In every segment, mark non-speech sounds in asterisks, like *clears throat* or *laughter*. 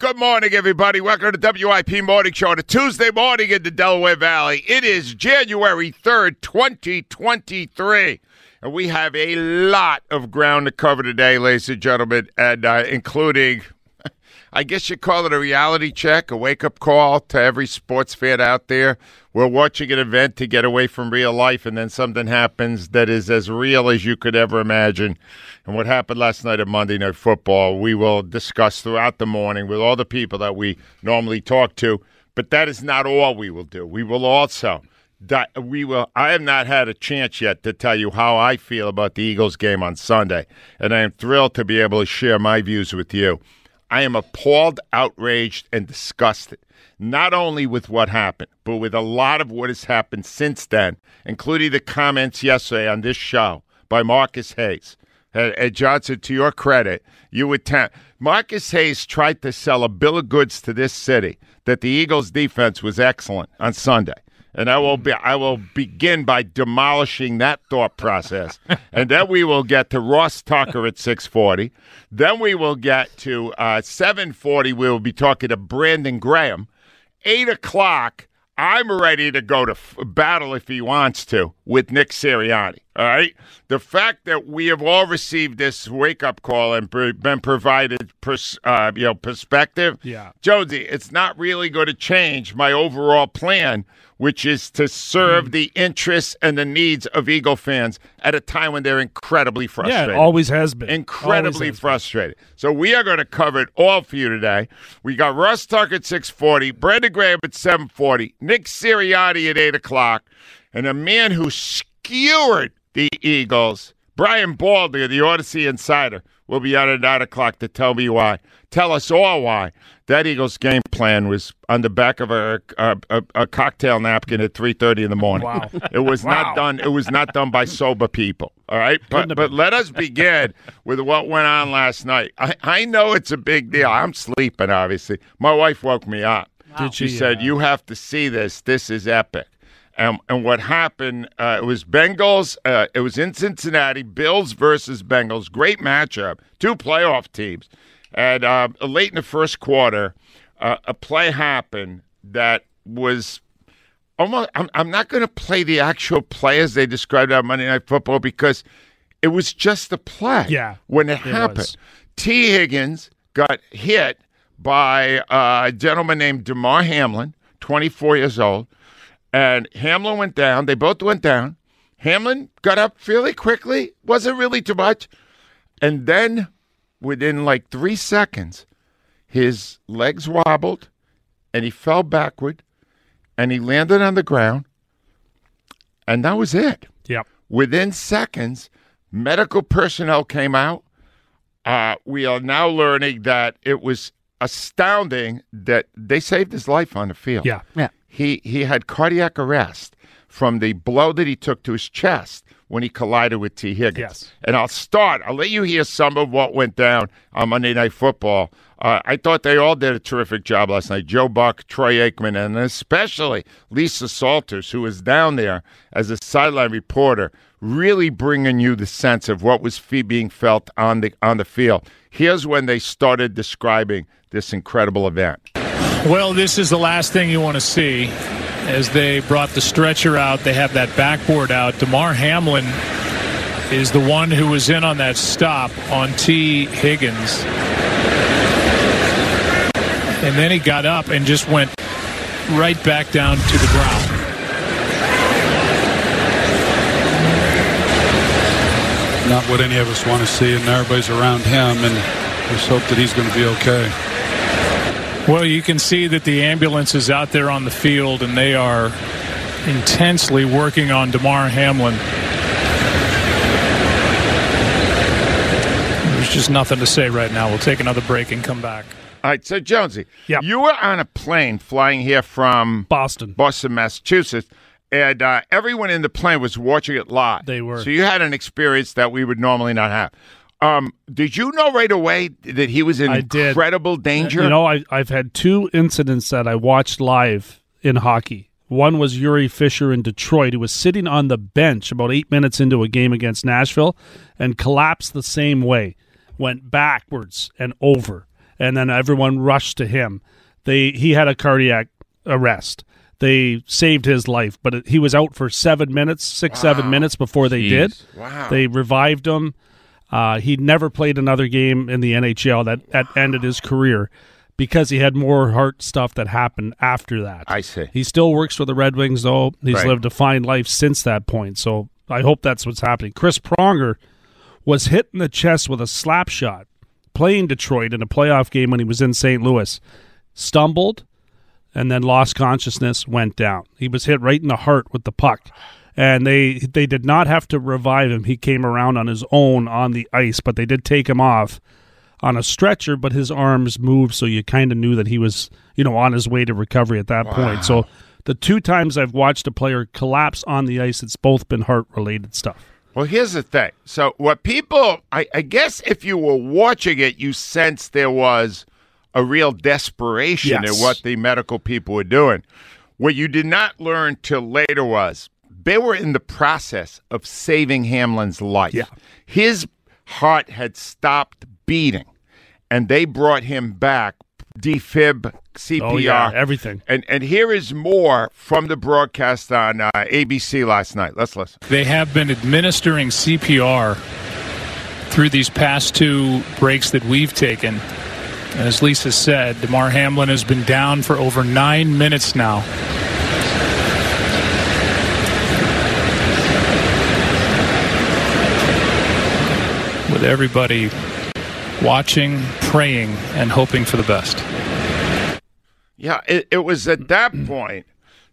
Good morning, everybody. Welcome to WIP Morning Show, the Tuesday morning in the Delaware Valley. It is January 3rd, 2023. And we have a lot of ground to cover today, ladies and gentlemen, and uh, including, I guess you call it a reality check, a wake up call to every sports fan out there. We're watching an event to get away from real life, and then something happens that is as real as you could ever imagine. And what happened last night at Monday Night Football, we will discuss throughout the morning with all the people that we normally talk to. But that is not all we will do. We will also we will I have not had a chance yet to tell you how I feel about the Eagles game on Sunday, and I am thrilled to be able to share my views with you. I am appalled, outraged, and disgusted, not only with what happened, but with a lot of what has happened since then, including the comments yesterday on this show by Marcus Hayes. And, Johnson, to your credit, you would ta- Marcus Hayes tried to sell a bill of goods to this city that the Eagles' defense was excellent on Sunday and I will be I will begin by demolishing that thought process, *laughs* and then we will get to Ross Tucker at six forty. Then we will get to uh, seven forty. We will be talking to Brandon Graham. Eight o'clock. I'm ready to go to f- battle if he wants to with Nick Sirianni. All right. The fact that we have all received this wake up call and been provided, pers- uh, you know, perspective. Yeah. Jonesy, it's not really going to change my overall plan, which is to serve Hmm. the interests and the needs of Eagle fans at a time when they're incredibly Yeah, frustrated it always has been. incredibly has frustrated. So we are going to cover it all for you today. We got Russ Tucker at six forty, Brandon Graham at seven forty, Nick Sirianni at eight o'clock, and a man who skewered the Eagles, Brian Baldy of the Odyssey Insider, will be on at nine o'clock to tell me why. Tell us all why that Eagles game plan was on the back of a a, a, a cocktail napkin at three thirty in the morning. Wow. *laughs* It was Wow. not done. It was not done by sober people. All right, *laughs* but but let us begin with what went on last night. I, I know it's a big deal. I'm sleeping, obviously. My wife woke me up. Did She she, said, uh, "You have to see this. This is epic." And and what happened? Uh, it was Bengals. Uh, it was in Cincinnati. Bills versus Bengals. Great matchup. Two playoff teams. And uh, late in the first quarter, uh, a play happened that was almost I'm, I'm not going to play the actual play as they described on Monday Night Football because it was just a play. Yeah, when it, it happened, was. Tee Higgins got hit by uh, a gentleman named Damar Hamlin, 24 years old, and Hamlin went down. They both went down. Hamlin got up fairly quickly, wasn't really too much, and then within like three seconds, his legs wobbled, and he fell backward, and he landed on the ground, and that was it. Yep. Within seconds, medical personnel came out. Uh, we are now learning that it was astounding that they saved his life on the field. Yeah. Yeah. He he had cardiac arrest from the blow that he took to his chest when he collided with Tee Higgins. Yes. And I'll start. I'll let you hear some of what went down on Monday Night Football. Uh, I thought they all did a terrific job last night. Joe Buck, Troy Aikman, and especially Lisa Salters, who was down there as a sideline reporter, really bringing you the sense of what was being felt on the on the field. Here's when they started describing this incredible event. Well, this is the last thing you want to see. As they brought the stretcher out, they have that backboard out. Damar Hamlin is the one who was in on that stop on Tee Higgins. And then he got up and just went right back down to the ground. not what any of us want to see, and everybody's around him, and just hope that he's going to be okay. Well, you can see that the ambulance is out there on the field, and they are intensely working on Damar Hamlin. There's just nothing to say right now. We'll take another break and come back. All right, so Jonesy, Yep. you were on a plane flying here from Boston. Boston, Massachusetts, and uh, everyone in the plane was watching it live. They were. So you had an experience that we would normally not have. Um, did you know right away that he was in incredible danger? You know, I, I've had two incidents that I watched live in hockey. One was Jiri Fischer in Detroit, who was sitting on the bench about eight minutes into a game against Nashville and collapsed the same way, went backwards and over. and then everyone rushed to him. They he had a cardiac arrest. They saved his life, but he was out for seven minutes, six seven minutes before they Jeez. did. Wow. They revived him. Uh, he never played another game in the NHL. That that ended his career because he had more heart stuff that happened after that. I see. He still works for the Red Wings, though. He's Right. lived a fine life since that point. So I hope that's what's happening. Chris Pronger was hit in the chest with a slap shot playing Detroit in a playoff game when he was in St. Louis. Stumbled and then lost consciousness, went down. He was hit right in the heart with the puck. And they they did not have to revive him. He came around on his own on the ice, but they did take him off on a stretcher, but his arms moved, so you kind of knew that he was, you know, on his way to recovery at that point. So the two times I've watched a player collapse on the ice, it's both been heart related stuff. Well, here's the thing. So, what people, I, I guess, if you were watching it, you sensed there was a real desperation Yes. in what the medical people were doing. What you did not learn till later was they were in the process of saving Hamlin's life. Yeah. His heart had stopped beating, and they brought him back, defib, CPR, Oh, yeah, everything. And and here is more from the broadcast on uh, ABC last night. Let's listen. They have been administering CPR through these past two breaks that we've taken. And as Lisa said, Damar Hamlin has been down for over nine minutes now. With everybody watching, praying, and hoping for the best. Yeah, it, it was at that point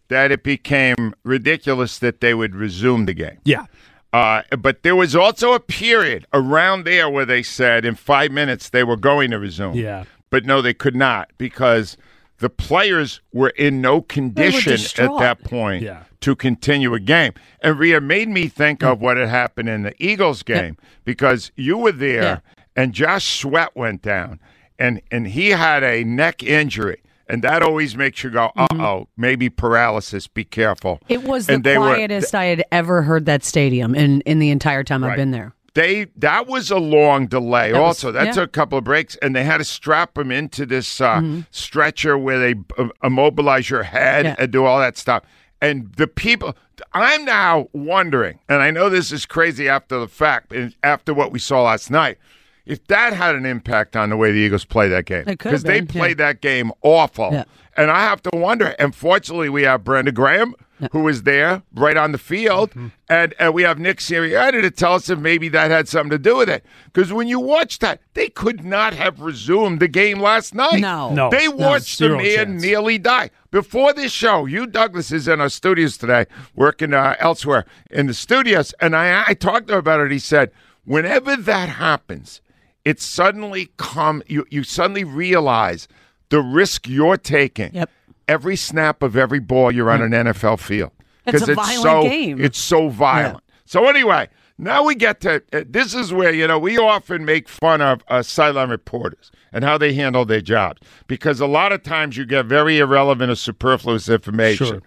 that it became ridiculous that they would resume the game. Yeah. Uh, but there was also a period around there where they said in five minutes they were going to resume. Yeah. But no, they could not because the players were in no condition at that point Yeah. to continue a game. And Rhea made me think of what had happened in the Eagles game because you were there Yeah. and Josh Sweat went down and, and he had a neck injury. And that always makes you go, uh oh, maybe paralysis. Be careful. It was the And they were- quietest I had ever heard that stadium in, in the entire time I've been there. They that was a long delay. That was- also, that yeah. took a couple of breaks, and they had to strap him into this uh, stretcher where they uh, immobilize your head Yeah. and do all that stuff. And the people, I'm now wondering, and I know this is crazy after the fact, after what we saw last night, if that had an impact on the way the Eagles play that game, because they been, yeah. played that game awful. Yeah. And I have to wonder. And fortunately, we have Brandon Graham, who was there right on the field, Mm-hmm. and, and we have Nick Sirianni to tell us if maybe that had something to do with it. Because when you watch that, they could not have resumed the game last night. No. No. They watched the man chance. nearly die. Before this show, you Douglas is in our studios today, working uh, elsewhere in the studios, and I, I talked to him about it. He said, whenever that happens, it suddenly come you, you suddenly realize the risk you're taking Yep. every snap of every ball you're on an NFL field It's a it's violent so game. it's so violent. So anyway, now we get to uh, this is where you know we often make fun of uh, sideline reporters and how they handle their jobs because a lot of times you get very irrelevant or superfluous information. Sure.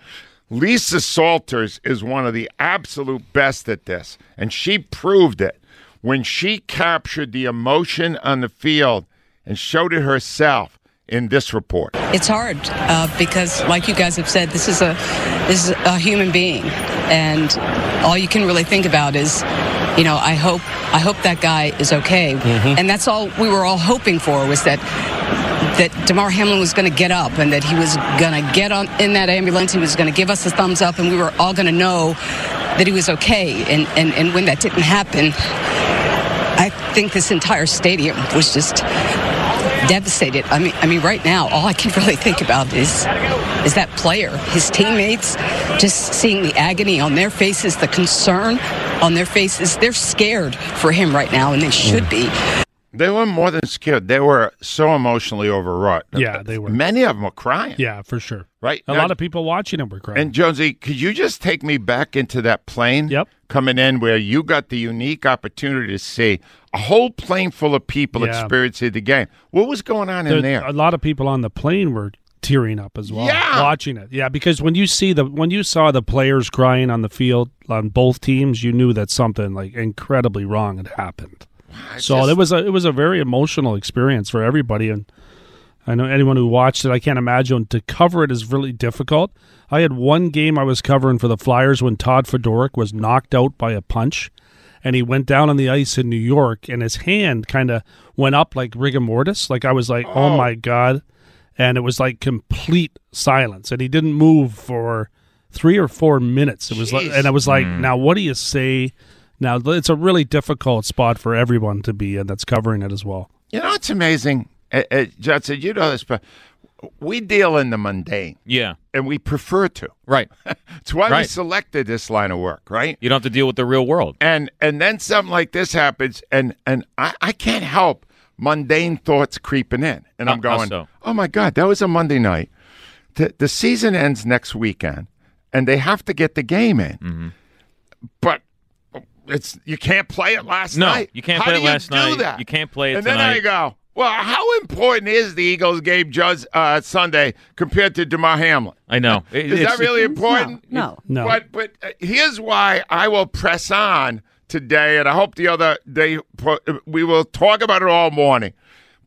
Lisa Salters is one of the absolute best at this, and she proved it when she captured the emotion on the field and showed it herself in this report. It's hard uh, because, like you guys have said, this is a this is a human being, and all you can really think about is, you know, I hope I hope that guy is okay, and that's all we were all hoping for was that that Damar Hamlin was going to get up and that he was going to get on in that ambulance. He was going to give us a thumbs up, and we were all going to know that he was okay. And, and and when that didn't happen, I think this entire stadium was just devastated. I mean, I mean, right now, all I can *laughs* really think about is is that player, his teammates, just seeing the agony on their faces, the concern on their faces. They're scared for him right now, and they should mm. be. They were more than scared. They were so emotionally overwrought. Yeah, they were. Many of them were crying. Yeah, for sure. Right. A Now- lot of people watching them were crying. And Jonesy, could you just take me back into that plane? Yep. Coming in where you got the unique opportunity to see a whole plane full of people Yeah. experiencing the game. What was going on in There- there? A lot of people on the plane were tearing up as well, Yeah. watching it. Yeah, because when you see the when you saw the players crying on the field on both teams, you knew that something like incredibly wrong had happened. So just- it was a it was a very emotional experience for everybody, and I know anyone who watched it, I can't imagine to cover it is really difficult. I had one game I was covering for the Flyers when Todd Fedoruk was knocked out by a punch, and he went down on the ice in New York, and his hand kind of went up like rigor mortis. Like I was like, oh. Oh. my god, and it was like complete silence, and he didn't move for three or four minutes. It was like, and I was like, now what do you say? Now it's a really difficult spot for everyone to be in that's covering it as well. You know, it's amazing. Uh, uh, Judson, you know this, but we deal in the mundane, Yeah. and we prefer to. Right. *laughs* It's why we selected this line of work, right? You don't have to deal with the real world. And and then something like this happens, and and I, I can't help mundane thoughts creeping in, and I'm How- how going, so? oh my god, that was a Monday night. The the season ends next weekend, and they have to get the game in, Mm-hmm. but. It's you can't play it last night. No, night. you can't How play it last night. That? You can't play it And then I tonight. go, well, how important is the Eagles game just uh, Sunday compared to Damar Hamlin? I know. It- Is it's- that really important? No. No. But but uh, here's why I will press on today, and I hope the other day we will talk about it all morning.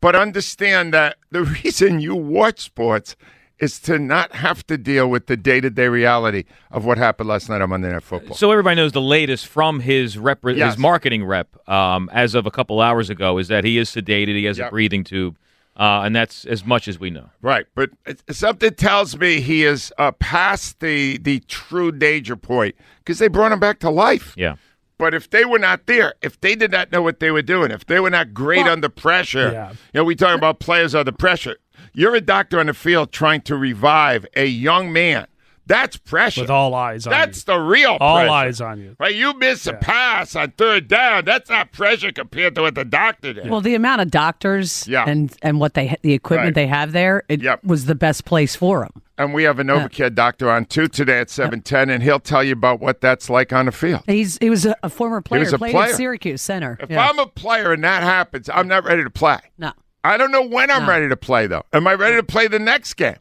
But understand that the *laughs* reason you watch sports is to not have to deal with the day to day reality of what happened last night on Monday Night Football. So everybody knows the latest from his rep, Yes. his marketing rep, um, as of a couple hours ago, is that he is sedated. He has a breathing tube, uh, and that's as much as we know. Right, but something tells me he is uh, past the the true danger point because they brought him back to life. Yeah. But if they were not there, if they did not know what they were doing, if they were not great under pressure, Yeah. you know, we talk about players under pressure. You're a doctor on the field trying to revive a young man. That's pressure. With all eyes on That's you. the real all pressure. eyes on you. Right, you miss a pass on third down. That's not pressure compared to what the doctor did. Well, the amount of doctors Yeah. and and what they the equipment Right. they have there, it Yep. was the best place for them. and we have a NovaCare doctor on too today at seven ten, and he'll tell you about what that's like on the field. He's he was a, a former player, He was a player. at Syracuse Center. If Yeah. I'm a player and that happens, I'm not ready to play. no, I don't know when I'm No. ready to play, though. Am I ready to play the next game?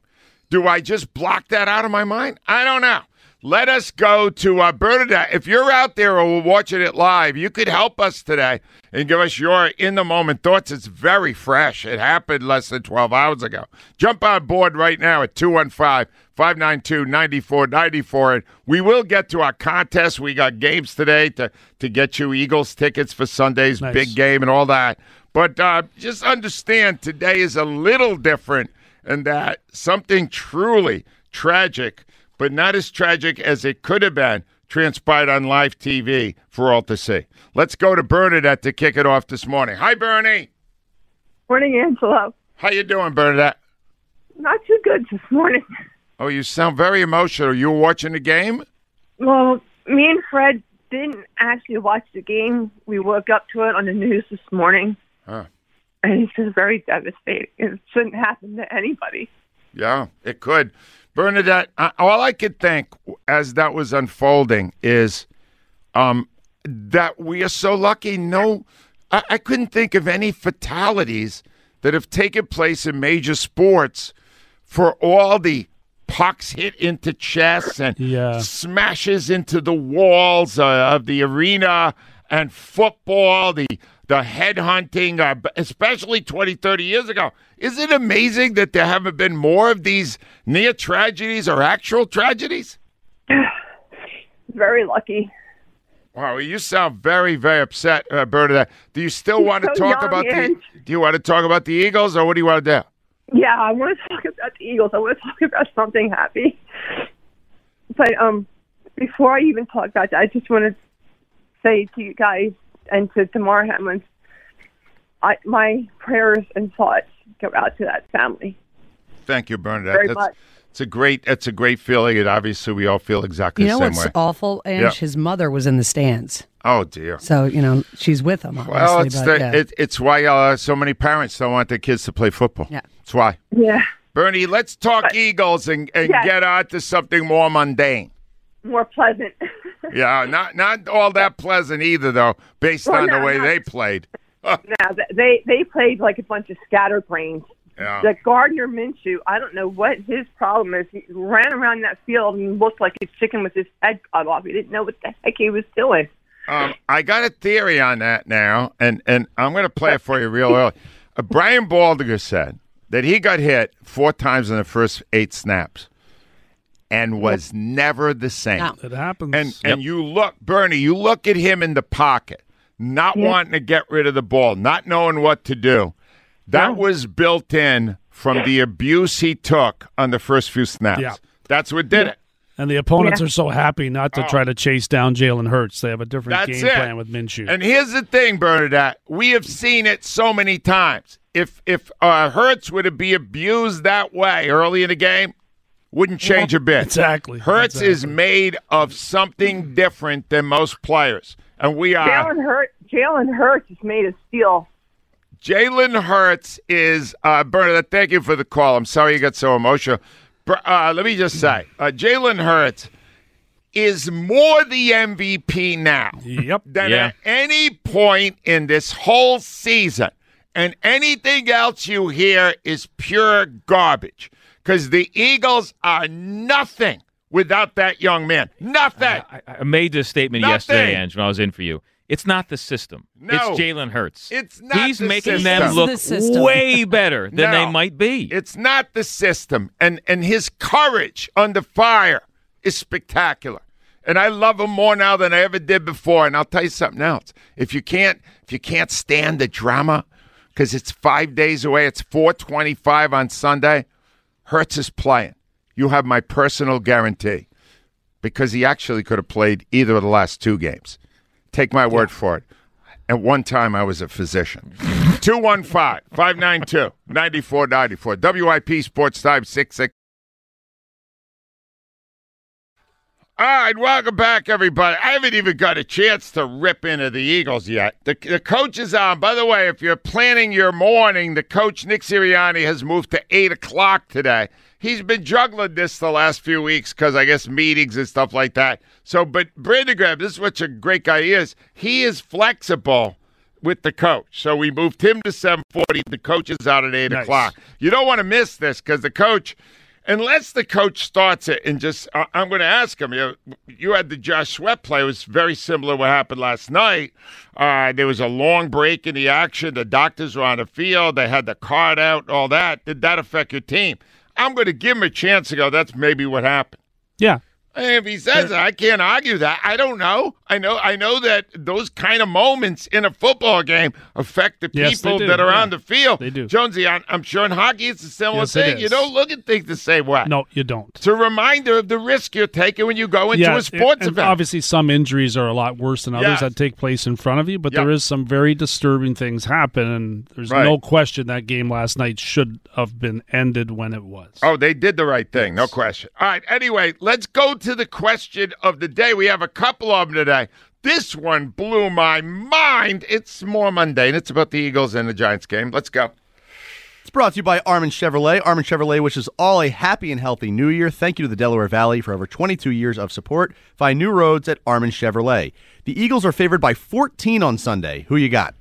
Do I just block that out of my mind? I don't know. Let us go to uh, Bernadette. If you're out there or watching it live, you could help us today and give us your in the moment thoughts. It's very fresh. It happened less than 12 hours ago. Jump on board right now at 215 592 9494. And we will get to our contest. We got games today to, to get you Eagles tickets for Sunday's Nice. big game and all that. But uh, just understand today is a little different in that something truly tragic, but not as tragic as it could have been, transpired on live TV for all to see. Let's go to Bernadette to kick it off this morning. Hi, Bernie. Morning, Angelo. How you doing, Bernadette? Not too good this morning. Oh, you sound very emotional. You were watching the game? Well, me and Fred didn't actually watch the game. We woke up to it on the news this morning, Huh. and it's just very devastating. It shouldn't happen to anybody. Yeah, it could. Bernadette, uh, all I could think as that was unfolding is um, that we are so lucky. No, I, I couldn't think of any fatalities that have taken place in major sports for all the pucks hit into chests and Yeah. smashes into the walls uh, of the arena and football, the the headhunting, uh, especially 20, 30 years ago. Is it amazing that there haven't been more of these near tragedies or actual tragedies? *sighs* Very lucky. Wow, you sound very, very upset, uh, Bernadette. Do you still want to so talk about the? Ange. Do you want to talk about the Eagles, or what do you want to do? Yeah, I want to *laughs* talk about the Eagles. I want to talk about something happy. But um, before I even talk about that, I just want to say to you guys and to Damar Hamlin, I, my prayers and thoughts go out to that family. Thank you, Bernadette. Very That's, much. It's a great. It's a great feeling, and obviously we all feel exactly you know the same what's awful? And Yeah. his mother was in the stands, oh dear. so you know she's with him. Obviously, Well, it's but, the, yeah. it, it's why uh, so many parents don't want their kids to play football. Yeah. That's why. Yeah, Bernie, let's talk Eagles and, and Yes. get on to something more mundane. More pleasant. *laughs* Yeah, not not all that pleasant either, though, based Well, on the way no. they played. *laughs* th- they they played like a bunch of scatterbrains. Yeah. The Gardner Minshew, I don't know what his problem is. He ran around that field and looked like a chicken with his head cut off. He didn't know what the heck he was doing. Um, I got a theory on that now, and, and I'm going to play it for you real early. Uh, Brian Baldinger said that he got hit four times in the first eight snaps and was never the same. No. It happens. And and you look, Bernie, you look at him in the pocket, not wanting to get rid of the ball, not knowing what to do. That was built in from the abuse he took on the first few snaps. Yeah. That's what did it. And the opponents Yeah. are so happy not to try to chase down Jalen Hurts. They have a different Oh. That's game it. plan with Minshew. And here's the thing, Bernadette. We have seen it so many times. If if uh, Hurts were to be abused that way early in the game, wouldn't change a bit. Exactly. Hurts is made of something different than most players, and we are. Jalen Hurt. Jalen Hurts is made of steel. Jalen Hurts is uh, Bernadette. Thank you for the call. I'm sorry you got so emotional. Ber- Uh, let me just say, uh, Jalen Hurts is more the MVP now Yep. than Yeah. at any point in this whole season. And anything else you hear is pure garbage because the Eagles are nothing without that young man. Nothing. I, I made this statement Nothing. yesterday, Ange, when I was in for you. It's not the system. No. It's Jalen Hurts. It's not He's the making system. them look the way better than No. they might be. It's not the system, and and his courage under fire is spectacular. And I love him more now than I ever did before. And I'll tell you something else: if you can't if you can't stand the drama, because it's five days away, it's four twenty-five on Sunday. Hurts is playing. You have my personal guarantee, because he actually could have played either of the last two games. Take my word for it. At one time, I was a physician. *laughs* 215 592 9494. WIP Sports Time 66. All right, welcome back, everybody. I haven't even got a chance to rip into the Eagles yet. The, the coach is on. By the way, if you're planning your morning, the coach, Nick Sirianni, has moved to 8 o'clock today. He's been juggling this the last few weeks because I guess meetings and stuff like that. So, but Brandon Graham, this is what a great guy he is. He is flexible with the coach. So we moved him to 740. The coach is out at 8 Nice. o'clock. You don't want to miss this because the coach, unless the coach starts it and just, I I'm going to ask him. You, you had the Josh Sweat play. It was very similar to what happened last night. Uh, there was a long break in the action. The doctors were on the field. They had the card out, all that. Did that affect your team? I'm going to give him a chance to go. That's maybe what happened. Yeah. And if he says it, I can't argue that. I don't know. I know. I know that those kind of moments in a football game affect the Yes, people that are oh, Yeah. on the field. They do. Jonesy, I'm, I'm sure in hockey it's a similar Yes, thing. You don't look at things the same way. No, you don't. It's a reminder of the risk you're taking when you go into yeah, a sports and event. Obviously, some injuries are a lot worse than others Yes. that take place in front of you, but Yep. there is some very disturbing things happen, and there's Right. no question that game last night should have been ended when it was. Oh, they did the right thing, no question. All right, anyway, let's go to the question of the day. We have a couple of them today. This one blew my mind. It's more mundane. It's about the Eagles and the Giants game. Let's go. It's brought to you by Armin Chevrolet. Armin Chevrolet wishes all a happy and healthy new year. Thank you to the Delaware Valley for over 22 years of support. Find new roads at Armin Chevrolet. The Eagles are favored by 14 on Sunday. Who you got?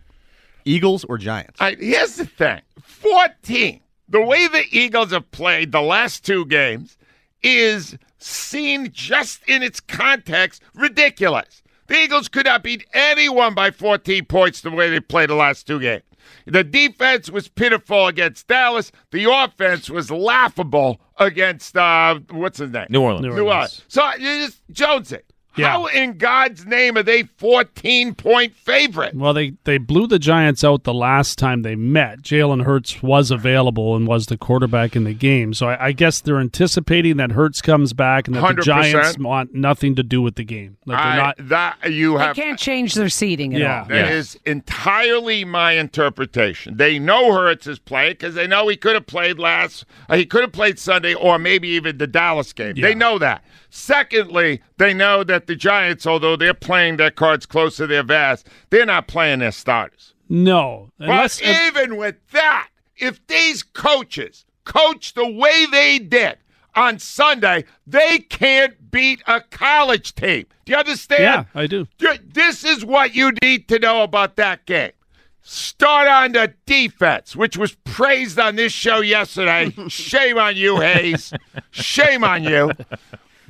Eagles or Giants? Here's the thing 14. The way the Eagles have played the last two games is seen just in its context ridiculous. The Eagles could not beat anyone by 14 points the way they played the last two games. The defense was pitiful against Dallas. The offense was laughable against uh, what's his name? New Orleans. New New Orleans. So you just Jonesy. Yeah. How in God's name are they 14 point favorite? Well, they, they blew the Giants out the last time they met. Jalen Hurts was available and was the quarterback in the game. So I, I guess they're anticipating that Hurts comes back and that the 100%. Giants want nothing to do with the game. Like they're I- not. that you They have can't change their seating at Yeah. all. That is entirely my interpretation. They know Hurts is playing because they know he could have played last. Uh, he could have played Sunday or maybe even the Dallas game. They know that. Secondly, they know that the Giants, although they're playing their cards close to their vest, they're not playing their starters. No. Unless, but even with that, if these coaches coach the way they did on Sunday, they can't beat a college team. Do you understand? yeah, I do. This is what you need to know about that game. Start on the defense, which was praised on this show yesterday. *laughs* Shame on you, Hayes. Shame on you.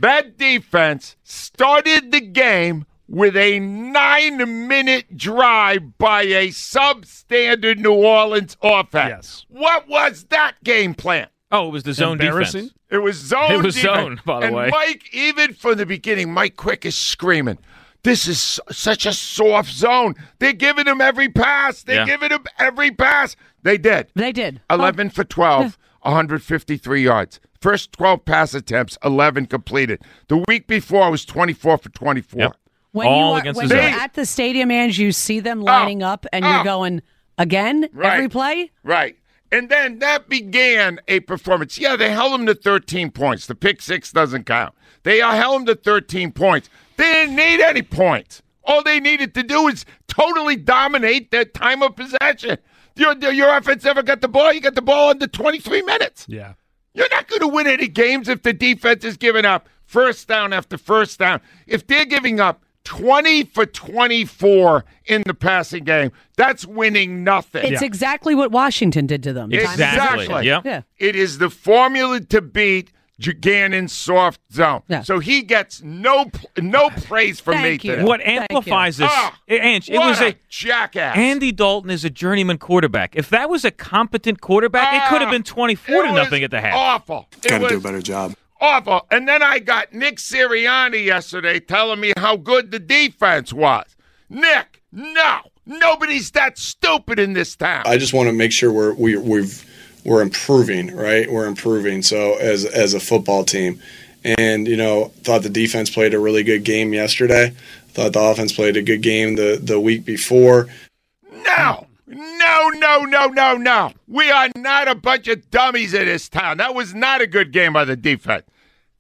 That defense started the game with a nine minute drive by a substandard New Orleans offense. Yes. What was that game plan? Oh, it was the zone Embarrassing. defense. It was zone. It was defense. zone, by the and way. Mike, even from the beginning, Mike Quick is screaming. This is such a soft zone. They're giving him every pass. They're Yeah. giving him every pass. They did. They did. 11 for 12, 153 yards. First 12 pass attempts, 11 completed. The week before I was 24 for 24. Yep. When All you are, against when the you're at the stadium, and you see them lining up, and Oh. you're going again Right. every play. Right. And then that began a performance. Yeah, they held them to 13 points. The pick six doesn't count. They uh, held them to 13 points. They didn't need any points. All they needed to do is totally dominate their time of possession. Your, your offense never got the ball. You got the ball under 23 minutes. Yeah. You're not going to win any games if the defense is giving up first down after first down. If they're giving up 20 for 24 in the passing game, that's winning nothing. It's exactly what Washington did to them. Exactly. Exactly. Yep. Yeah. It is the formula to beat Gannon soft zone. Yeah. So he gets no no *laughs* praise from me Thank you. today. What Thank amplifies this, Ah, Ange, it was a jackass. Andy Dalton is a journeyman quarterback. If that was a competent quarterback, it could have been twenty-four to nothing at the half. Awful. It Got to do a better job. awful. And then I got Nick Sirianni yesterday telling me how good the defense was. Nick, no, nobody's that stupid in this town. I just want to make sure we're we, we've we're improving, right? We're improving. So as as a football team, and you know, thought the defense played a really good game yesterday. Thought the offense played a good game the the week before. No, no, no, no, no, no. We are not a bunch of dummies in this town. That was not a good game by the defense.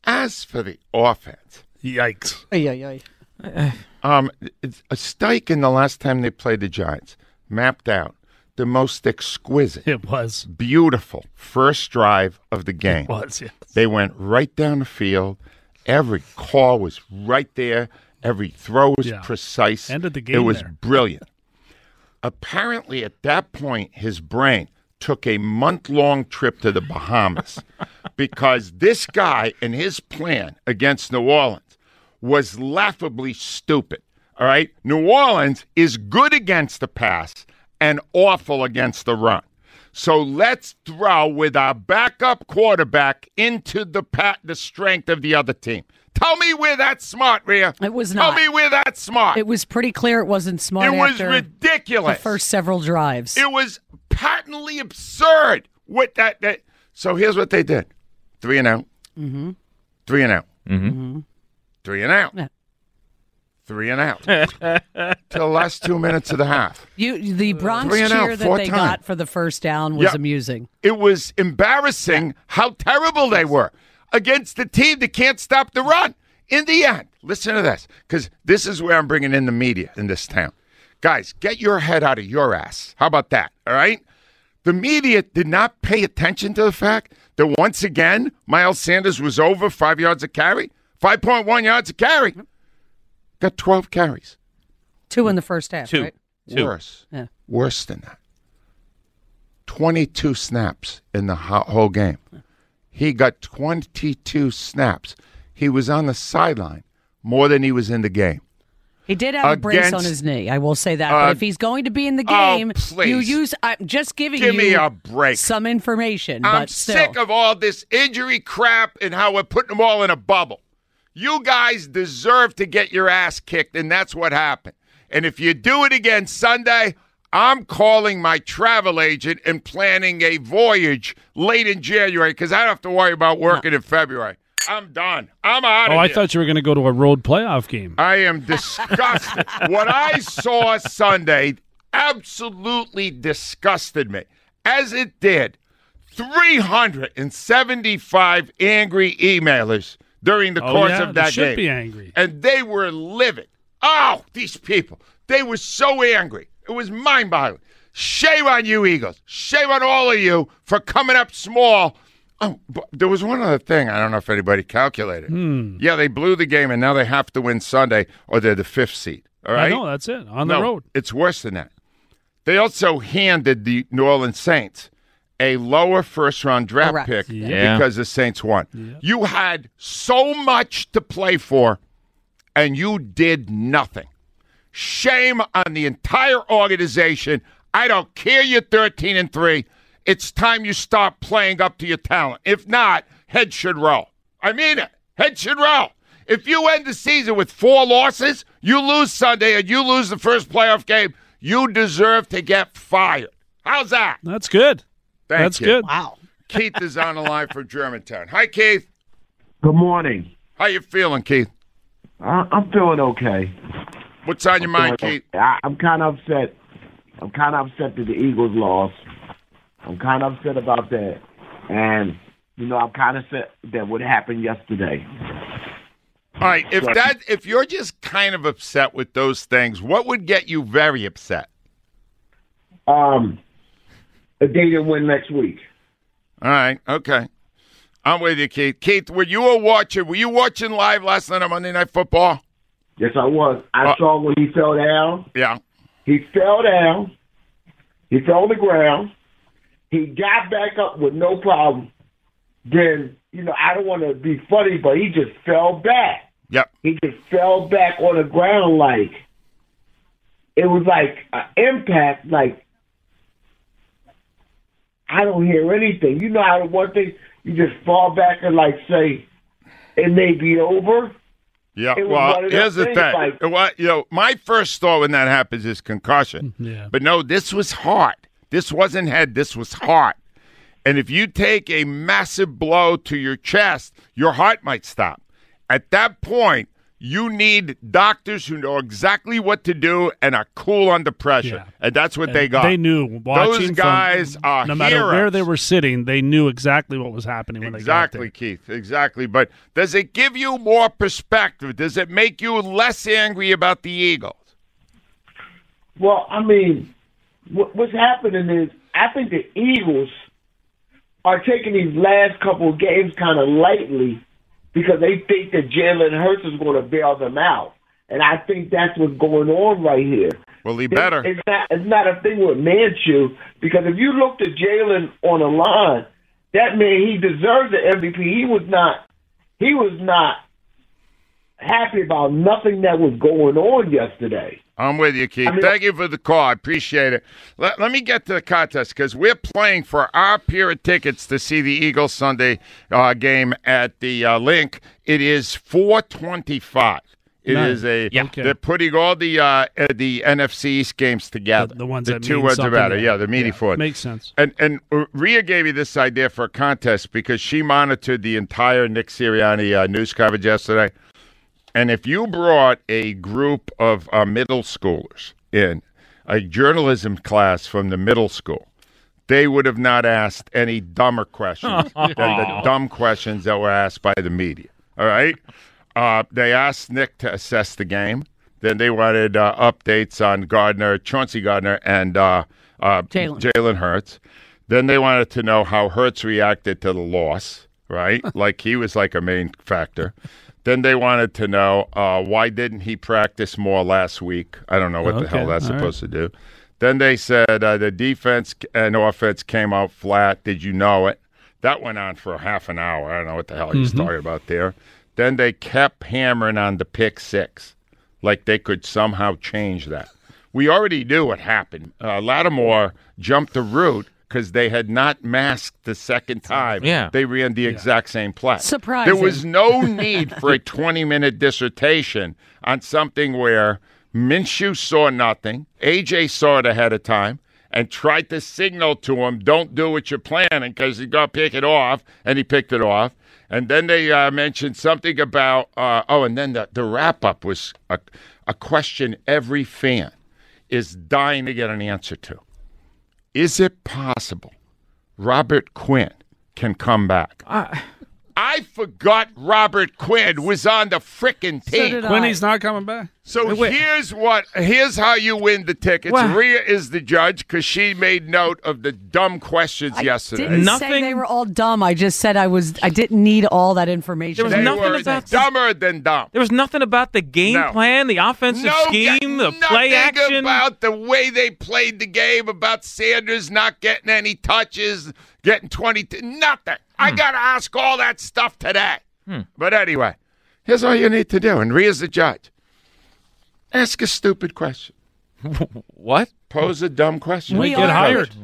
As for the offense, Yikes. Ay, ay, ay. um, it's a Steichen the last time they played the Giants mapped out the most exquisite, It was. beautiful first drive of the game. Was, yes. They went right down the field. Every call was right there. Every throw was Yeah. precise. Ended the game. It was there. brilliant. Apparently, at that point, his brain took a month long trip to the Bahamas *laughs* because this guy and his plan against New Orleans was laughably stupid. All right? New Orleans is good against the pass and awful against the run. So let's throw with our backup quarterback into the pat the strength of the other team. Tell me we're that smart, Rhea. It was not. Tell me we're that smart. It was pretty clear it wasn't smart. It was after ridiculous. The first several drives. It was patently absurd. What that, that so here's what they did. Three and out. Mm-hmm. Three and out. Mm-hmm. Three and out. Yeah. Three and out. *laughs* Till the last two minutes of the half. you, the Bronx Three and out, cheer that they got for the first down was Yeah. amusing. It was embarrassing how terrible they were against the team that can't stop the run. In the end, listen to this, because this is where I'm bringing in the media in this town. Guys, get your head out of your ass. How about that? All right? The media did not pay attention to the fact that once again, Miles Sanders was over five yards a carry, 5.1 yards a carry. Got 12 carries. Two in the first half, Two. right? Two. Worse. Yeah. Worse than that. 22 snaps in the whole game. He got 22 snaps. He was on the sideline more than he was in the game. He did have a brace on his knee. I will say that. Uh, but if he's going to be in the oh, game, please. you use. I'm just giving Give you me a break. some information. I'm but still. sick of all this injury crap and how we're putting them all in a bubble. You guys deserve to get your ass kicked, and that's what happened. And if you do it again Sunday, I'm calling my travel agent and planning a voyage late in January because I don't have to worry about working in February. I'm done. I'm out of here. Oh, I here. thought you were going to go to a road playoff game. I am disgusted. *laughs* what I saw Sunday absolutely disgusted me, as it did 375 angry emailers during the Oh, course yeah, of they that should game. be angry. And they were livid. Oh, these people. They were so angry. It was mind boggling. Shame on you, Eagles. Shame on all of you for coming up small. Oh, but there was one other thing. I don't know if anybody calculated. Hmm. Yeah, they blew the game, and now they have to win Sunday, or they're the fifth seed. All right, I know, that's it. On no, the road. It's worse than that. They also handed the New Orleans Saints a lower first round draft Correct. pick Yeah. because the Saints won. You had so much to play for and you did nothing. Shame on the entire organization. I don't care you're 13 and 3. It's time you start playing up to your talent. If not, head should roll. I mean it. Head should roll. If you end the season with four losses, you lose Sunday and you lose the first playoff game, you deserve to get fired. How's that? That's good. Thank That's you. good. Wow. Keith is on the line from Germantown. Hi, Keith. Good morning. How you feeling, Keith? I, I'm feeling okay. What's on your mind, Feeling Keith? okay. I, I'm kind of upset. I'm kind of upset that the Eagles lost. I'm kind of upset about that, and you know, I'm kind of upset that what happened yesterday. All right, if that if you're just kind of upset with those things, what would get you very upset? Um, if they didn't win next week. All right, okay. I'm with you, Keith. Keith, were you a watcher? Were you watching live last night on Monday Night Football? Yes, I was. I Uh, saw when he fell down. Yeah. He fell down. He fell on the ground. He got back up with no problem. Then, you know, I don't want to be funny, but he just fell back. Yep. He just fell back on the ground like it was like an impact. Like I don't hear anything. You know how one thing you just fall back and like say it may be over. Yeah. Well, one of here's the thing. like- Well, you know, my first thought when that happens is concussion. Mm, yeah. But no, this was heart. This wasn't head. This was heart. And if you take a massive blow to your chest, your heart might stop. At that point, you need doctors who know exactly what to do and are cool under pressure. Yeah. And that's what they got. They knew. Watching Those from- guys are no matter where they were sitting, they knew exactly what was happening when Exactly, Keith. Exactly. But does it give you more perspective? Does it make you less angry about the Eagles? Well, I mean, what's happening is I think the Eagles are taking these last couple of games kind of lightly because they think that Jalen Hurts is going to bail them out, and I think that's what's going on right here. Well, he better. It's not. It's not a thing with Minshew because if you looked at Jalen on the line, that man he deserves the MVP. He was not. He was not happy about nothing that was going on yesterday. I'm with you, Keith. I mean- Thank you for the call. I appreciate it. Let, let me get to the contest because we're playing for our pair of tickets to see the Eagles Sunday uh, game at the uh, Linc. It is 425. It Nice. is a. Yeah. Okay. They're putting all the uh, uh, the NFC East games together. The- the ones the that two mean words are something, better. yeah. Yeah, the meaty Yeah, foot makes sense. And and Rhea gave me this idea for a contest because she monitored the entire Nick Sirianni uh, news coverage yesterday. And if you brought a group of uh, middle schoolers in a journalism class from the middle school, they would have not asked any dumber questions *laughs* than the dumb questions that were asked by the media. All right? Uh, they asked Nick to assess the game. Then they wanted uh, updates on Gardner, Chauncey Gardner, and uh, uh, Jalen. Jalen Hurts. Then they wanted to know how Hurts reacted to the loss, right? *laughs* like he was like a main factor. Then they wanted to know uh, why didn't he practice more last week? I don't know what the hell that's all right. supposed to do. Then they said uh, the defense and offense came out flat. Did you know it? That went on for half an hour. I don't know what the hell he's talking about there. Then they kept hammering on the pick six, like they could somehow change that. We already knew what happened. Uh, Lattimore jumped the route because they had not masked the second time. Yeah. They ran the exact same play. Surprising. There was no *laughs* need for a 20 minute dissertation on something where Minshew saw nothing, AJ saw it ahead of time, and tried to signal to him, don't do what you're planning because he got to pick it off, and he picked it off. And then they uh, mentioned something about, uh, oh, and then the, the wrap up was a, a question every fan is dying to get an answer to. Is it possible Robert Quinn can come back? Forgot Robert Quinn was on the frickin' So team. did I. Quinny's not coming back. So here's what here's how you win the tickets. Wow. Rhea is the judge because she made note of the dumb questions I yesterday. didn't say Nothing- they were all dumb. I just said I was. I didn't need all that information. There was they nothing were about the- dumber than dumb. There was nothing about the game No. plan, the offensive No, scheme, the nothing play action. about the way they played the game, about Sanders not getting any touches, getting 20. T- nothing. Hmm. I got to ask all that stuff today. But anyway, Here's all you need to do, and Rhea's the judge. Ask a stupid question. *laughs* what? Pose a dumb question. We get hired.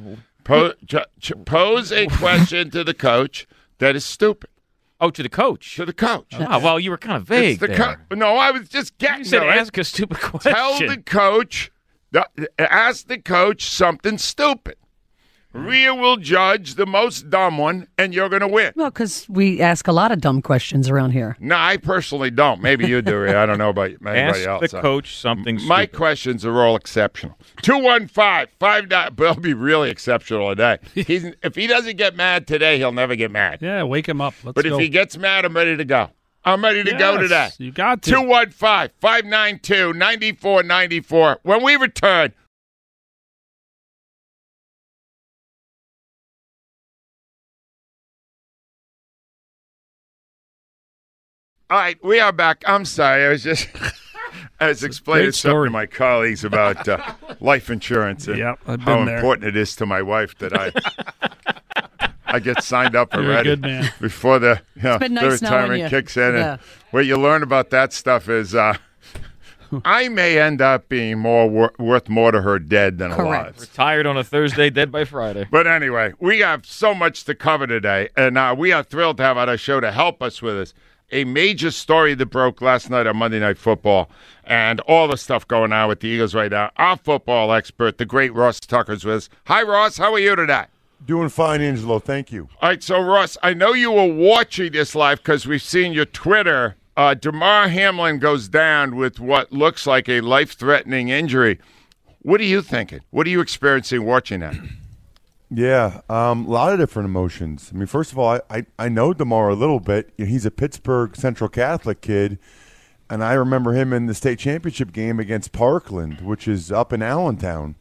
Po- ju- ch- pose a question to the coach that is stupid. Oh, to the coach. To the coach. Oh, well, you were kind of vague. It's the there. co- no, I was just getting You said there. ask a stupid question. Tell the coach, the, ask the coach something stupid. Rhea will judge the most dumb one, and you're going to win. Well, because we ask a lot of dumb questions around here. No, I personally don't. Maybe you do, Rhea. I don't know about anybody Ask else. the coach something My stupid. questions are all exceptional. 215 five nine. But he'll be really exceptional today. *laughs* He's, if he doesn't get mad today, he'll never get mad. Yeah, wake him up. Let's But go. if he gets mad, I'm ready to go. I'm ready to go today. You got to. 215 592 9494. When we return, All right, we are back. I'm sorry. I was just *laughs* I was explaining great something story. to my colleagues about uh, *laughs* life insurance and Yep, how there. important it is to my wife that I *laughs* I get signed up You're a already good man. before the you know, been the retirement you. kicks in. Yeah. And what you learn about that stuff is uh, I may end up being more wor- worth more to her dead than alive. Retired on a Thursday, dead by Friday. But anyway, we have so much to cover today, and uh, we are thrilled to have on our show to help us with this. A major story that broke last night on Monday Night Football, and all the stuff going on with the Eagles right now. Our football expert, the great Ross Tucker's with us. Hi, Ross. How are you today? Doing fine, Angelo. Thank you. All right, so Ross, I know you were watching this live because we've seen your Twitter. Uh, Damar Hamlin goes down with what looks like a life-threatening injury. What are you thinking? What are you experiencing watching that? Yeah, um, a lot of different emotions. I mean, first of all, I, I, I know Damar a little bit. He's a Pittsburgh Central Catholic kid, and I remember him in the state championship game against Parkland, which is up in Allentown.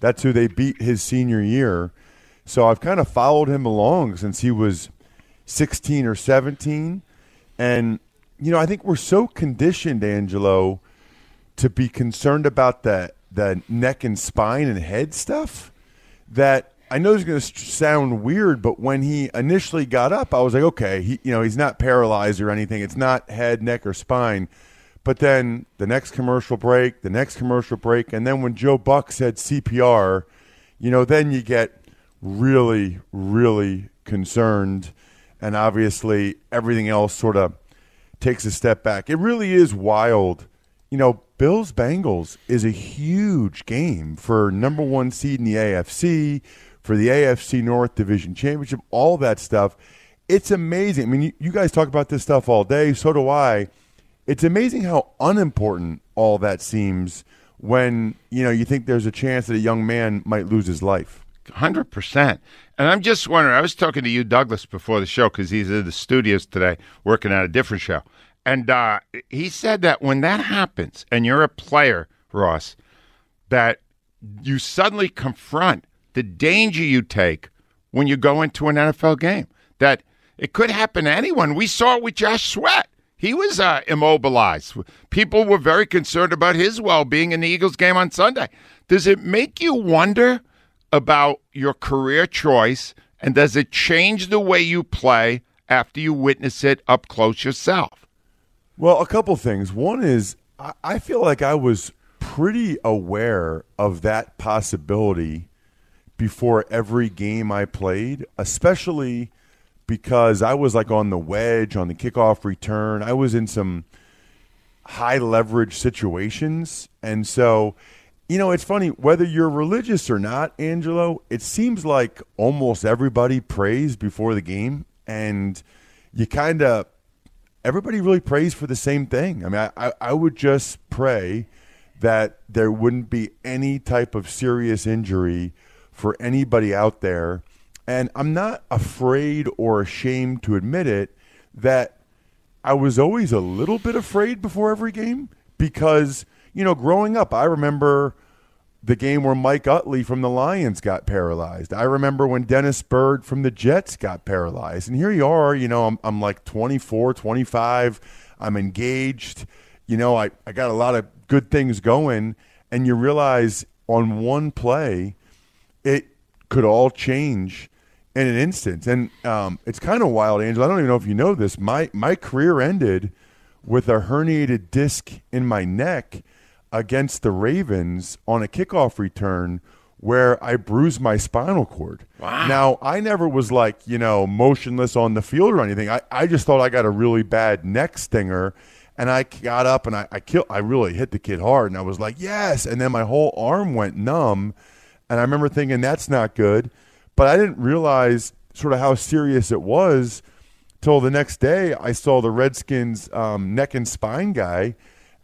That's who they beat his senior year. So I've kind of followed him along since he was 16 or 17. And, you know, I think we're so conditioned, Angelo, to be concerned about the, the neck and spine and head stuff that I know it's going to sound weird, but when he initially got up, I was like, okay, he, you know, he's not paralyzed or anything. It's not head, neck, or spine. But then the next commercial break, the next commercial break, and then when Joe Buck said CPR, you know, then you get really, really concerned, and obviously everything else sort of takes a step back. It really is wild. You know, Bills Bengals is a huge game for number one seed in the AFC, for the AFC North Division Championship, all that stuff. It's amazing. I mean, you, you guys talk about this stuff all day, so do I. It's amazing how unimportant all that seems when, you know, you think there's a chance that a young man might lose his life. Hundred percent. And I'm just wondering. I was talking to you, Douglas, before the show because he's in the studios today, working on a different show, and uh, he said that when that happens, and you're a player, Ross, that you suddenly confront the danger you take when you go into an NFL game. That it could happen to anyone. We saw it with Josh Sweat. He was uh, immobilized. People were very concerned about his well being in the Eagles game on Sunday. Does it make you wonder about your career choice? And does it change the way you play after you witness it up close yourself? Well, a couple things. One is I, I feel like I was pretty aware of that possibility before every game I played, especially because I was like on the wedge, on the kickoff return. I was in some high leverage situations. And so, you know, it's funny, whether you're religious or not, Angelo, it seems like almost everybody prays before the game. And you kind of, everybody really prays for the same thing. I mean, I, I, I would just pray that there wouldn't be any type of serious injury for anybody out there. And I'm not afraid or ashamed to admit it that I was always a little bit afraid before every game because, you know, growing up, I remember the game where Mike Utley from the Lions got paralyzed. I remember when Dennis Byrd from the Jets got paralyzed. And here you are, you know, I'm, I'm like 24, 25. I'm engaged. You know, I, I got a lot of good things going. And you realize on one play, it could all change in an instant. And um, it's kind of wild, Angel. I don't even know if you know this. My my career ended with a herniated disc in my neck against the Ravens on a kickoff return where I bruised my spinal cord. Wow. Now, I never was like, you know, motionless on the field or anything. I, I just thought I got a really bad neck stinger. And I got up and I, I killed I really hit the kid hard and I was like, yes. And then my whole arm went numb. And I remember thinking that's not good. But I didn't realize sort of how serious it was till the next day I saw the Redskins um, neck and spine guy,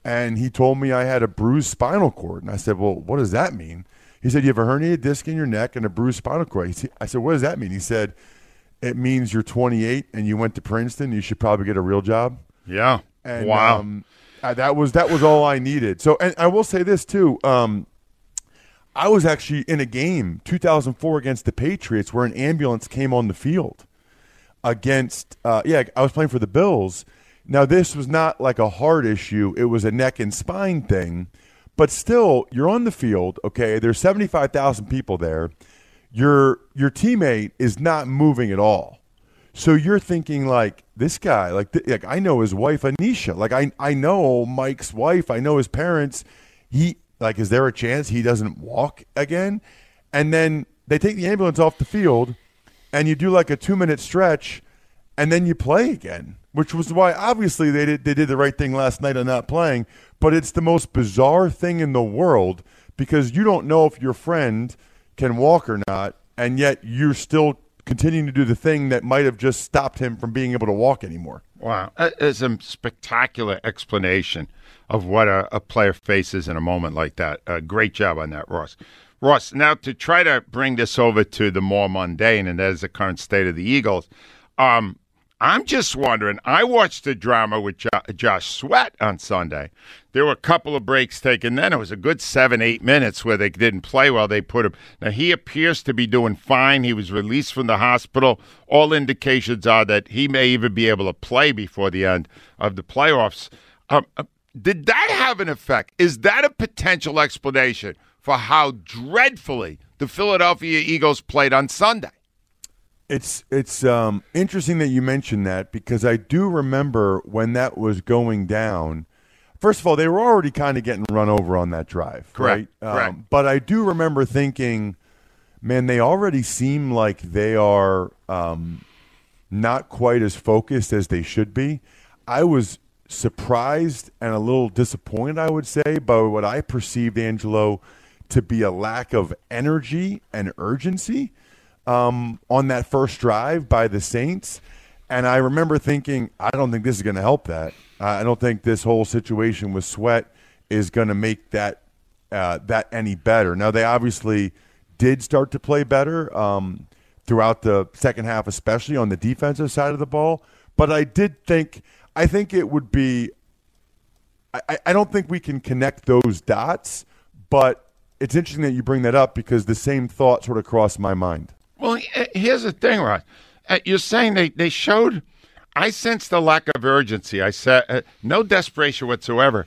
and he told me I had a bruised spinal cord. And I said, Well, what does that mean? He said, You have a herniated disc in your neck and a bruised spinal cord. I said, What does that mean? He said, It means you're 28 and you went to Princeton. You should probably get a real job. Yeah. And, wow. Um, uh, that was that was all I needed. So, and I will say this too. Um, I was actually in a game 2004 against the Patriots where an ambulance came on the field against. Uh, yeah, I was playing for the Bills. Now this was not like a heart issue; it was a neck and spine thing. But still, you're on the field. Okay, there's 75,000 people there. Your your teammate is not moving at all. So you're thinking like this guy, like, th- like I know his wife Anisha, like I I know Mike's wife, I know his parents. He like, is there a chance he doesn't walk again? And then they take the ambulance off the field, and you do like a two minute stretch, and then you play again. Which was why obviously they did they did the right thing last night on not playing. But it's the most bizarre thing in the world because you don't know if your friend can walk or not, and yet you're still continuing to do the thing that might have just stopped him from being able to walk anymore. Wow. That is a spectacular explanation of what a, a player faces in a moment like that. Uh, great job on that, Ross. Ross, now to try to bring this over to the more mundane, and that is the current state of the Eagles. Um, I'm just wondering. I watched the drama with jo- Josh Sweat on Sunday. There were a couple of breaks taken. Then it was a good seven, eight minutes where they didn't play well. They put him. Now he appears to be doing fine. He was released from the hospital. All indications are that he may even be able to play before the end of the playoffs. Um, uh, did that have an effect? Is that a potential explanation for how dreadfully the Philadelphia Eagles played on Sunday? It's it's um, interesting that you mentioned that because I do remember when that was going down. First of all, they were already kind of getting run over on that drive, Correct, right? correct. Um, but I do remember thinking, man, they already seem like they are um, not quite as focused as they should be. I was surprised and a little disappointed, I would say, by what I perceived, Angelo, to be a lack of energy and urgency um, on that first drive by the Saints. And I remember thinking, I don't think this is going to help that. Uh, I don't think this whole situation with Sweat is going to make that uh, that any better. Now they obviously did start to play better um, throughout the second half, especially on the defensive side of the ball. But I did think, I think it would be. I, I don't think we can connect those dots, but it's interesting that you bring that up because the same thought sort of crossed my mind. Well, here's the thing, Rod. Uh, you're saying they, they showed. I sensed the lack of urgency. I said uh, no desperation whatsoever.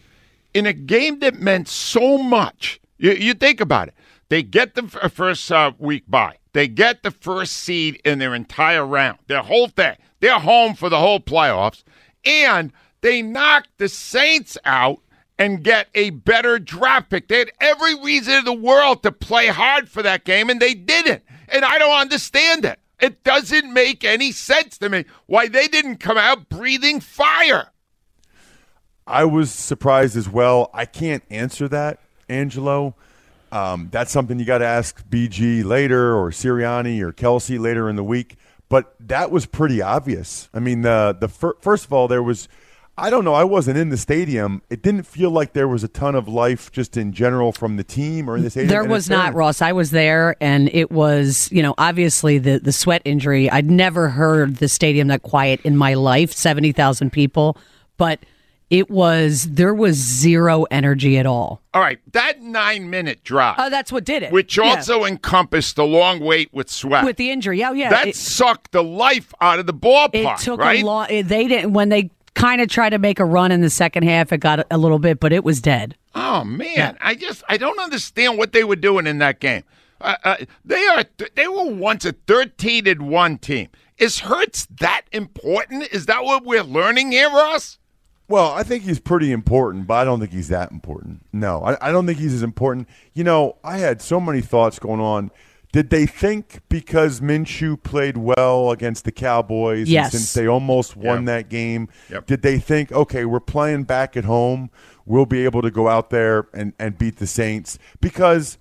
In a game that meant so much, you, you think about it. They get the f- first uh, week bye. They get the first seed in their entire round, their whole thing. They're home for the whole playoffs, and they knock the Saints out and get a better draft pick. They had every reason in the world to play hard for that game, and they didn't. And I don't understand it. It doesn't make any sense to me why they didn't come out breathing fire. I was surprised as well. I can't answer that, Angelo. Um, that's something you got to ask BG later or Sirianni or Kelce later in the week. But that was pretty obvious. I mean, the the fir- first of all, there was. I don't know. I wasn't in the stadium. It didn't feel like there was a ton of life just in general from the team or in the stadium. There was not, Ross. I was there, and it was, you know, obviously the the Sweat injury. I'd never heard the stadium that quiet in my life, seventy thousand people, but it was there was zero energy at all. All right, that nine minute drop, Oh, that's what did it. which Yeah. also encompassed the long wait with Sweat. with the injury, yeah, yeah. that it, sucked the life out of the ballpark. it took right? a long. They didn't when they kind of tried to make a run in the second half. It got a little bit, but it was dead. Oh man, I just I don't understand what they were doing in that game. Uh, uh, they are they were once a thirteen and one team. Is Hurts that important? Is that what we're learning here, Ross? Well, I think he's pretty important, but I don't think he's that important. No, I, I don't think he's as important. You know, I had so many thoughts going on. Did they think because Minshew played well against the Cowboys, and Yes. since they almost won that game, did they think, okay, we're playing back at home, we'll be able to go out there and, and beat the Saints? Because,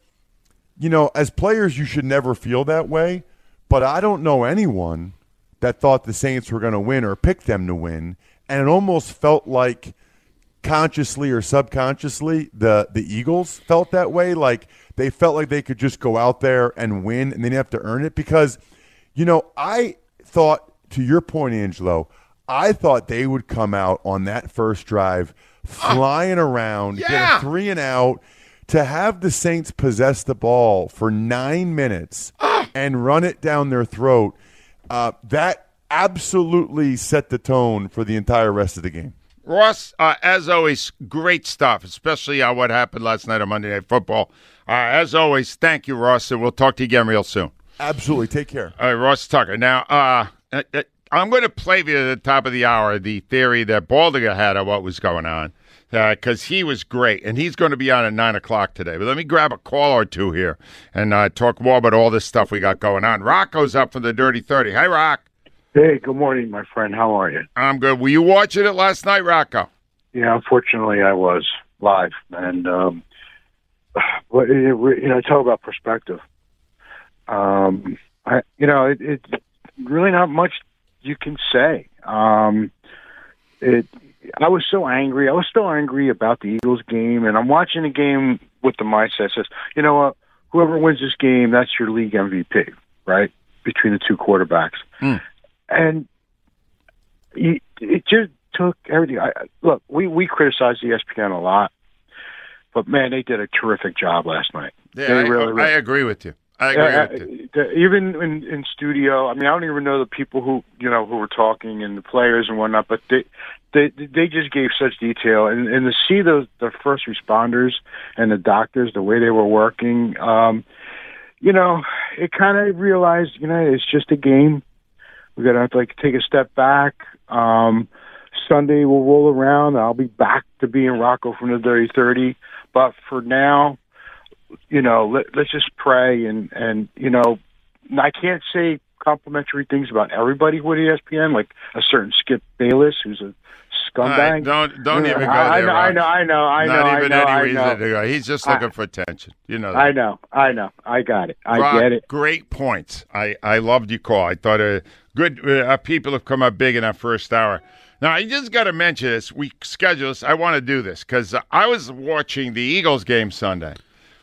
you know, as players, you should never feel that way, but I don't know anyone that thought the Saints were going to win or picked them to win, and it almost felt like consciously or subconsciously the the Eagles felt that way. Like they felt like they could just go out there and win and they didn't have to earn it because you know I thought to your point Angelo I thought they would come out on that first drive flying *laughs* around get a 3 and out to have the Saints possess the ball for 9 minutes and run it down their throat uh, that absolutely set the tone for the entire rest of the game Ross, uh, as always, great stuff, especially uh, what happened last night on Monday Night Football. Uh, as always, thank you, Ross, and we'll talk to you again real soon. Absolutely. Take care. All right, Ross Tucker. Now, uh, uh, uh, I'm going to play you at the top of the hour the theory that Baldinger had of what was going on because he was great, and he's going to be on at 9 o'clock today. But let me grab a call or two here and uh, talk more about all this stuff we got going on. Rocco's up for the Dirty 30. Hi, Rock. Hey, good morning, my friend. How are you? I'm good. Were you watching it last night, Rocco? Yeah, unfortunately, I was live, and um, *sighs* but it, you know, talk about perspective. Um, I, you know, it, it's really not much you can say. Um, it. I was so angry. I was still angry about the Eagles game, and I'm watching the game with the mindset that says, you know what, whoever wins this game, that's your league MVP, right? Between the two quarterbacks, and it, it just took everything. I, I- look, we we criticize ESPN a lot, but man, they did a terrific job last night. Yeah, they I, really, I really agree with you. I agree yeah, with you. uh, even in, in studio, I mean, I don't even know the people who you know who were talking and the players and whatnot, but they they they just gave such detail, and and to see those the first responders and the doctors the way they were working, um, you know, it kind of realized, you know, it's just a game. We got to have to like take a step back. Um, Sunday will roll around. I'll be back to being Rocco from the Dirty Thirty, but for now, you know, let, let's just pray and and you know, I can't say complimentary things about everybody with ESPN, like a certain Skip Bayless who's a All right, scumbag. don't don't even go I, there. I know, I know, I know, Not I even know, any reason to go. He's just I- looking for attention. You know. That. I know, I know, I got it, I Rock, get it. Great points. I, I loved your call. I thought uh, good uh, people have come up big in our first hour. Now, I just got to mention this. We schedule this. I want to do this because uh, I was watching the Eagles game Sunday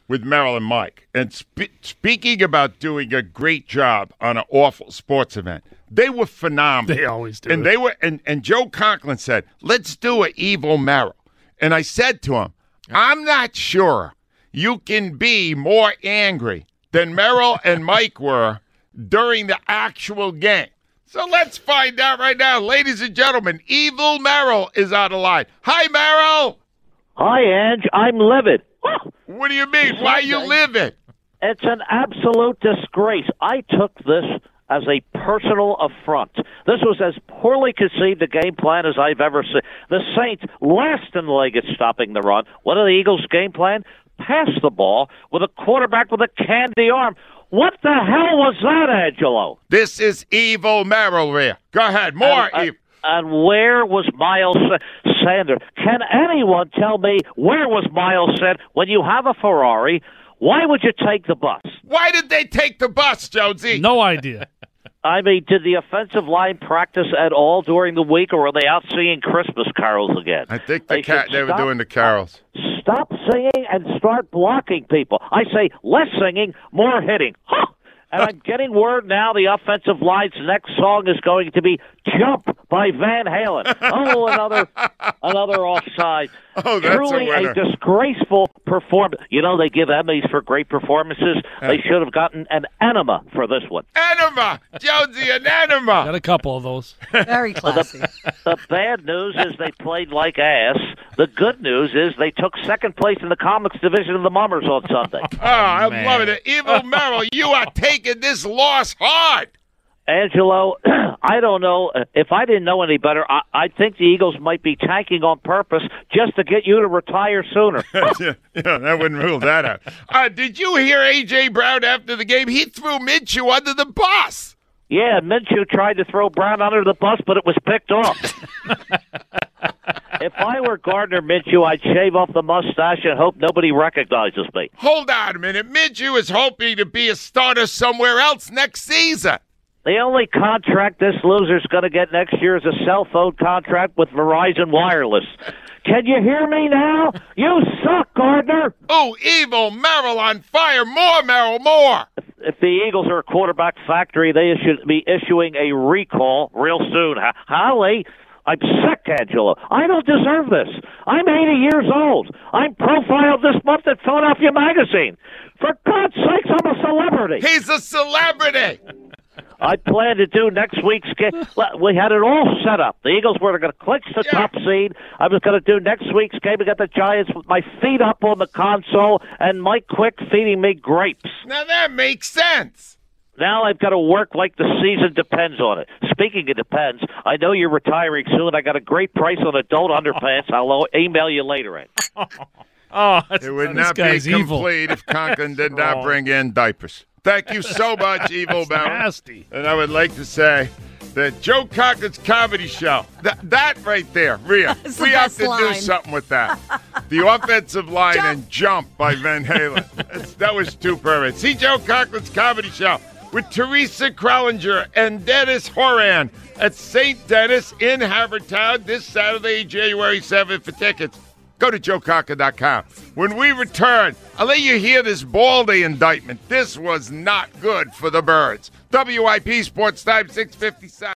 with Merrill and Mike. And spe- speaking about doing a great job on an awful sports event, they were phenomenal. They always do And it. they were. And, and Joe Conklin said, "Let's do an evil Merrill." And I said to him, "I'm not sure you can be more angry than Merrill and Mike were during the actual game." So let's find out right now, ladies and gentlemen. Evil Merrill is on the line. Hi, Merrill. Hi, Ange. I'm livid. What do you mean? Why are you living? It's an absolute disgrace. I took this as a personal affront. This was as poorly conceived a game plan as I've ever seen. The Saints last in the league at stopping the run. What are the Eagles' game plan? Pass the ball with a quarterback with a candy arm. What the hell was that, Angelo? This is evil Merrill. Go ahead, more And, uh, evil. And where was Miles Sa- Sanders? Can anyone tell me where was Miles Sanders? When you have a Ferrari, why would you take the bus? Why did they take the bus, Jonesy? No idea. *laughs* I mean, did the offensive line practice at all during the week, or were they out singing Christmas carols again? I think the They cat should they were doing the carols. Stop singing and start blocking people. I say less singing, more hitting. Huh! And I'm getting word now the offensive line's next song is going to be "Jump" by Van Halen. Oh, another another offside. *laughs* Oh, that's a Truly winner. disgraceful performance. You know they give Emmys for great performances. They should have gotten an enema for this one. Enema, Jonesy, an enema. Got a couple of those. Very classy. The bad news is they played like ass. The good news is they took second place in the comics division of the Mummers on Sunday. Ah, oh, I'm loving it. Evil Merrill, you are *laughs* taking this loss hard. Angelo, *clears throat* I don't know. If I didn't know any better, I, I think the Eagles might be tanking on purpose just to get you to retire sooner. *laughs* yeah, yeah, that wouldn't rule that out. Uh, did you hear A.J. Brown after the game? He threw Minshew under the bus. Yeah, Minshew tried to throw Brown under the bus, but it was picked off. *laughs* if I were Gardner Minshew, I'd shave off the mustache and hope nobody recognizes me. Hold on a minute. Minshew is hoping to be a starter somewhere else next season. The only contract this loser's going to get next year is a cell phone contract with Verizon Wireless. Can you hear me now? You suck, Gardner. Oh, evil Merrill on fire. More Merrill, more. If the Eagles are a quarterback factory, they should be issuing a recall real soon. Holly, I'm sick, Angelo. I don't deserve this. I'm 80 years old. I'm profiled this month at Philadelphia Magazine. For God's sakes, I'm a celebrity. He's a celebrity. I plan to do next week's game. We had it all set up. The Eagles were going to clinch the yeah. top seed. I was going to do next week's game against the Giants with my feet up on the console and Mike Quick feeding me grapes. Now that makes sense. Now I've got to work like the season depends on it. Speaking of depends, I know you're retiring soon. I got a great price on adult underpants. I'll email you later. Ed. *laughs* oh, it would not be complete evil. if Conklin did *laughs* not bring in diapers. Thank you so *laughs* much, Evil Mountain. Nasty. And I would like to say that Joe Conklin's comedy show, that, that right there, Rhea, *laughs* we have to line. do something with that. *laughs* The offensive line jump. and jump by Van Halen. that was too perfect. See Joe Conklin's comedy show with Teresa Krellinger and Dennis Horan at St. Denis in Havertown this Saturday, January 7th for tickets. Go to joeconklin.com. When we return, I'll let you hear this Baldy indictment. This was not good for the birds. WIP Sports Time 657.